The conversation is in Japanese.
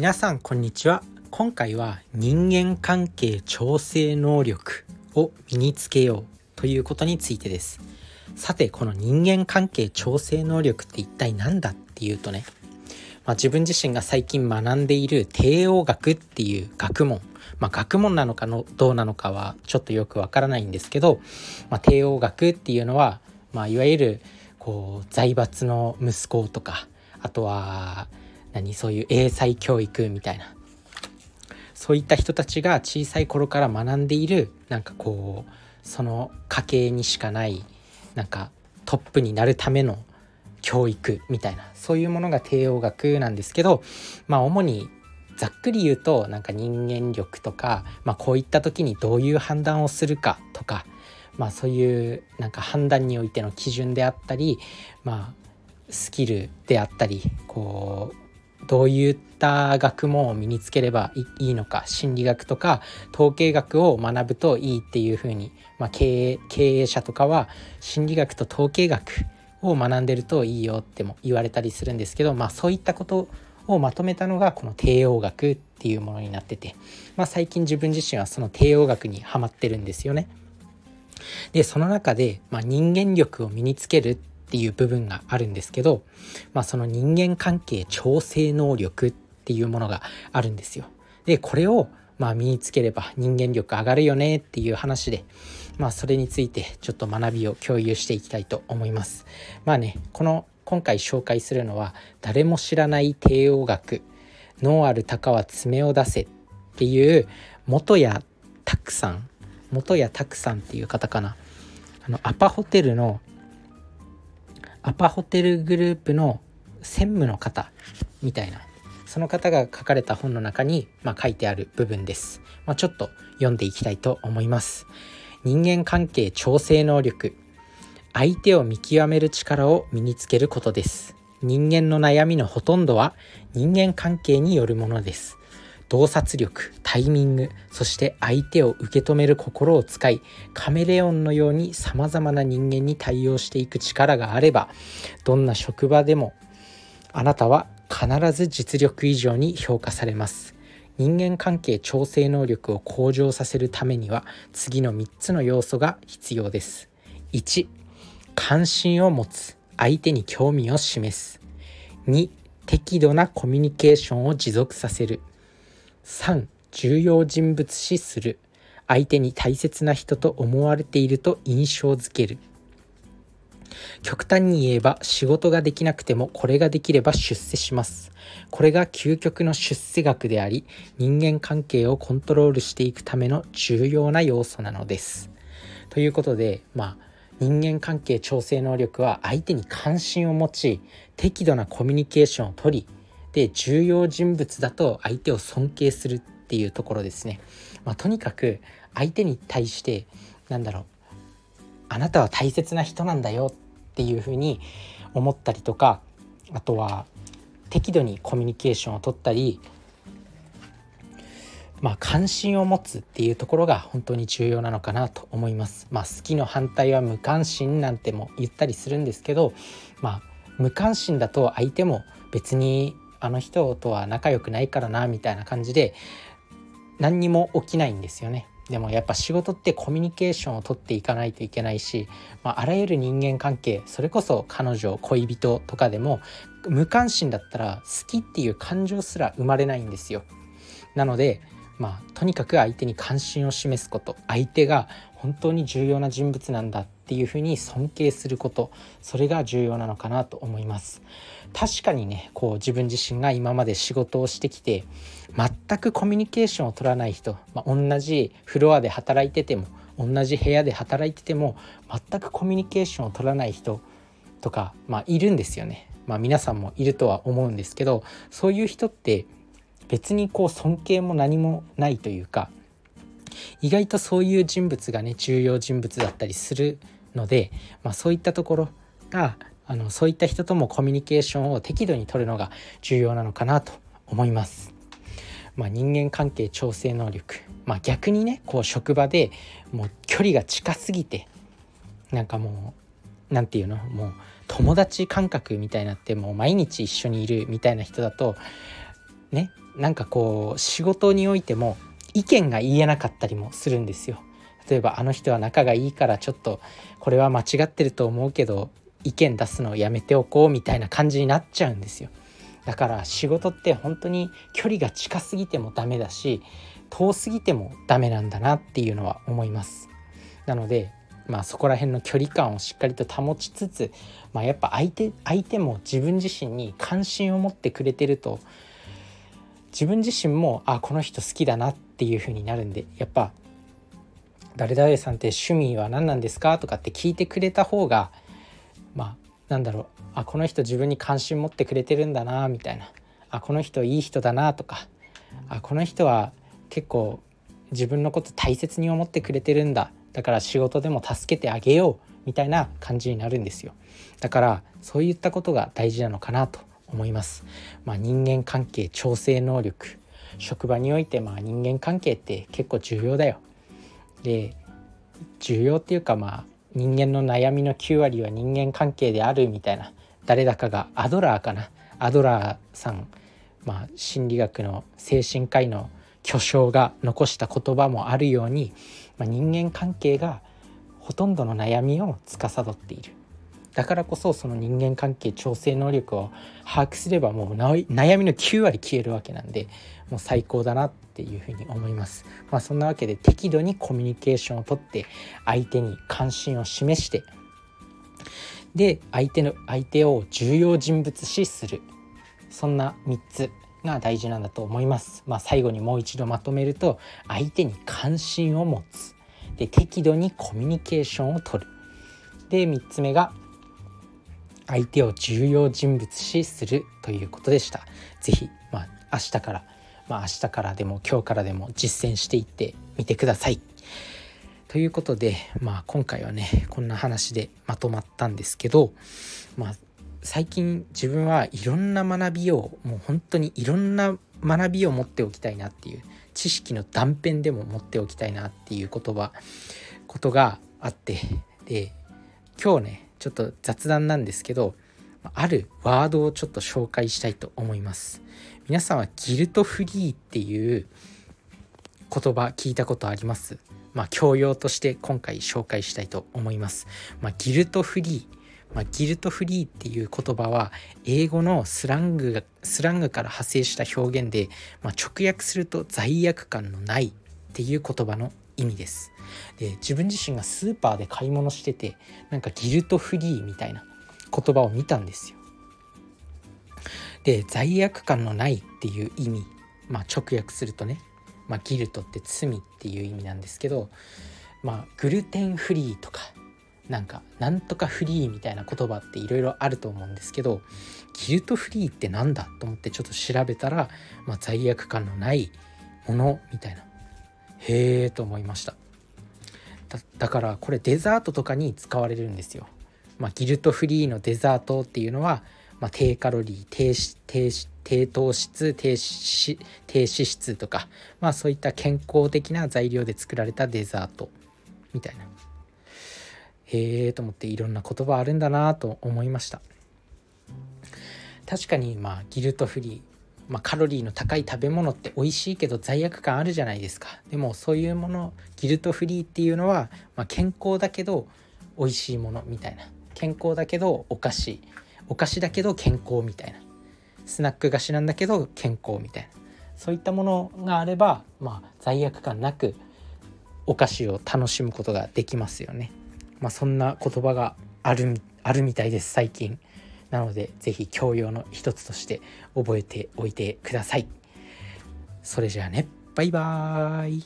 皆さんこんにちは。今回は人間関係調整能力を身につけようということについてです。さてこの人間関係調整能力って一体何だっていうとね、まあ、自分自身が最近学んでいる帝王学っていう学問。まあ、学問なのかのどうなのかはちょっとよくわからないんですけど、まあ、帝王学っていうのは、まあ、いわゆるこう財閥の息子とかあとは何そういう英才教育みたいな。そういった人たちが小さい頃から学んでいるなんかこうその家系にしかないなんかトップになるための教育みたいなそういうものが帝王学なんですけどまあ主にざっくり言うとなんか人間力とか、まあ、こういった時にどういう判断をするかとか、まあ、そういうなんか判断においての基準であったり、まあ、スキルであったりこうどういった学問を身につければいいのか心理学とか統計学を学ぶといいっていうふうに、まあ、経営経営者とかは心理学と統計学を学んでるといいよっても言われたりするんですけど、まあ、そういったことをまとめたのがこの帝王学っていうものになってて、まあ、最近自分自身はその帝王学にはまってるんですよね。でその中で、まあ、人間力を身につけるっていう部分があるんですけど、まあ、その人間関係調整能力っていうものがあるんですよ。でこれをまあ身につければ人間力上がるよねっていう話で、まあそれについてちょっと学びを共有していきたいと思います。まあね、この今回紹介するのは誰も知らない帝王学脳ある鷹は爪を出せっていう元谷拓さん元谷拓さんっていう方かなあのアパホテルのアパホテルグループの専務の方みたいなその方が書かれた本の中に、まあ、書いてある部分です、まあ、ちょっと読んでいきたいと思います。人間関係調整能力。相手を見極める力を身につけることです。人間の悩みのほとんどは人間関係によるものです。洞察力タイミングそして相手を受け止める心を使いカメレオンのようにさまざまな人間に対応していく力があればどんな職場でもあなたは必ず実力以上に評価されます。人間関係調整能力を向上させるためには次の3つの要素が必要です。1関心を持つ相手に興味を示す。2適度なコミュニケーションを持続させる。3重要人物視する。相手に大切な人と思われていると印象づける。極端に言えば仕事ができなくてもこれができれば出世します。これが究極の出世学であり人間関係をコントロールしていくための重要な要素なのです。ということでまあ人間関係調整能力は相手に関心を持ち適度なコミュニケーションをとりで重要人物だと相手を尊敬するっていうところですね、まあ、とにかく相手に対してなんだろうあなたは大切な人なんだよっていうふうに思ったりとかあとは適度にコミュニケーションをとったりまあ、関心を持つっていうところが本当に重要なのかなと思います。まあ、好きの反対は無関心なんても言ったりするんですけど、まあ、無関心だと相手も別にあの人とは仲良くないからなみたいな感じで何にも起きないんですよね。でもやっぱ仕事ってコミュニケーションをとっていかないといけないし、まあ、あらゆる人間関係それこそ彼女恋人とかでも無関心だったら好きっていう感情すら生まれないんですよ。なのでまあ、とにかく相手に関心を示すこと。相手が本当に重要な人物なんだっていうふうに尊敬すること。それが重要なのかなと思います。確かにねこう自分自身が今まで仕事をしてきて全くコミュニケーションを取らない人、まあ、同じフロアで働いてても同じ部屋で働いてても全くコミュニケーションを取らない人とか、まあ、いるんですよね。まあ、皆さんもいるとは思うんですけどそういう人って別にこう尊敬も何もないというか意外とそういう人物がね重要人物だったりするので、まあ、そういったところがあのそういった人ともコミュニケーションを適度に取るのが重要なのかなと思います。まあ、人間関係調整能力、まあ、逆にねこう職場でもう距離が近すぎてなんかもう何て言うの？もう友達感覚みたいになってもう毎日一緒にいるみたいな人だとねなんかこう仕事においても意見が言えなかったりもするんですよ。例えばあの人は仲がいいからちょっとこれは間違ってると思うけど意見出すのをやめておこうみたいな感じになっちゃうんですよ。だから仕事って本当に距離が近すぎてもダメだし遠すぎてもダメなんだなっていうのは思います。なのでまあそこら辺の距離感をしっかりと保ちつつ、まあ、やっぱ相手相手も自分自身に関心を持ってくれてると自分自身もあこの人好きだなっていう風になるんでやっぱ「誰々さんって趣味は何なんですか?」とかって聞いてくれた方がまあなんだろうあこの人自分に関心持ってくれてるんだなみたいなあこの人いい人だなとかあこの人は結構自分のこと大切に思ってくれてるんだだから仕事でも助けてあげようみたいな感じになるんですよだからそういったことが大事なのかなと思います、まあ、人間関係調整能力。職場においてまあ人間関係って結構重要だよ。で重要っていうかまあ人間の悩みの9割は人間関係であるみたいな。誰だかがアドラーかな。アドラーさん、まあ、心理学の精神科医の巨匠が残した言葉もあるように、まあ、人間関係がほとんどの悩みを司っている。だからこそその人間関係調整能力を把握すればもう悩みの9割消えるわけなんでもう最高だなっていうふうに思います。まあ、そんなわけで適度にコミュニケーションをとって相手に関心を示してで相手の相手を重要人物視するそんな3つが大事なんだと思います。まあ、最後にもう一度まとめると相手に関心を持つで適度にコミュニケーションをとるで3つ目が相手を重要人物視するということでした。ぜひ、まあ、明日から、まあ、明日からでも今日からでも実践していってみてください。ということで、まあ、今回はねこんな話でまとまったんですけど、まあ、最近自分はいろんな学びをもう本当にいろんな学びを持っておきたいなっていう知識の断片でも持っておきたいなっていう言葉ことがあってで今日ねちょっと雑談なんですけどあるワードをちょっと紹介したいと思います。皆さんはギルトフリーっていう言葉聞いたことあります？まあ教養として今回紹介したいと思います。まあ、ギルトフリーまあ、ギルトフリーっていう言葉は英語のスラングスラングから派生した表現で、まあ、直訳すると罪悪感のないっていう言葉の意味です。で自分自身がスーパーで買い物しててなんかギルトフリーみたいな言葉を見たんですよ。で罪悪感のないっていう意味まあ直訳するとね、まあ、ギルトって罪っていう意味なんですけどまあグルテンフリーとかなんかなんとかフリーみたいな言葉っていろいろあると思うんですけどギルトフリーって何だと思ってちょっと調べたら、まあ、罪悪感のないものみたいな。へえと思いました。だからこれデザートとかに使われるんですよ、まあ、ギルトフリーのデザートっていうのは、まあ、低カロリー低低低糖質低脂低脂質とか、まあ、そういった健康的な材料で作られたデザートみたいな。へえと思っていろんな言葉あるんだなと思いました。確かにまあギルトフリーまあ、カロリーの高い食べ物って美味しいけど罪悪感あるじゃないですか。でもそういうものギルトフリーっていうのは、まあ、健康だけど美味しいものみたいな。健康だけどお菓子。お菓子だけど健康みたいな。スナック菓子なんだけど健康みたいな。そういったものがあれば、まあ、罪悪感なくお菓子を楽しむことができますよね。まあ、そんな言葉があるあるみたいです最近。なので是非教養の一つとして覚えておいてください。それじゃあねバイバーイ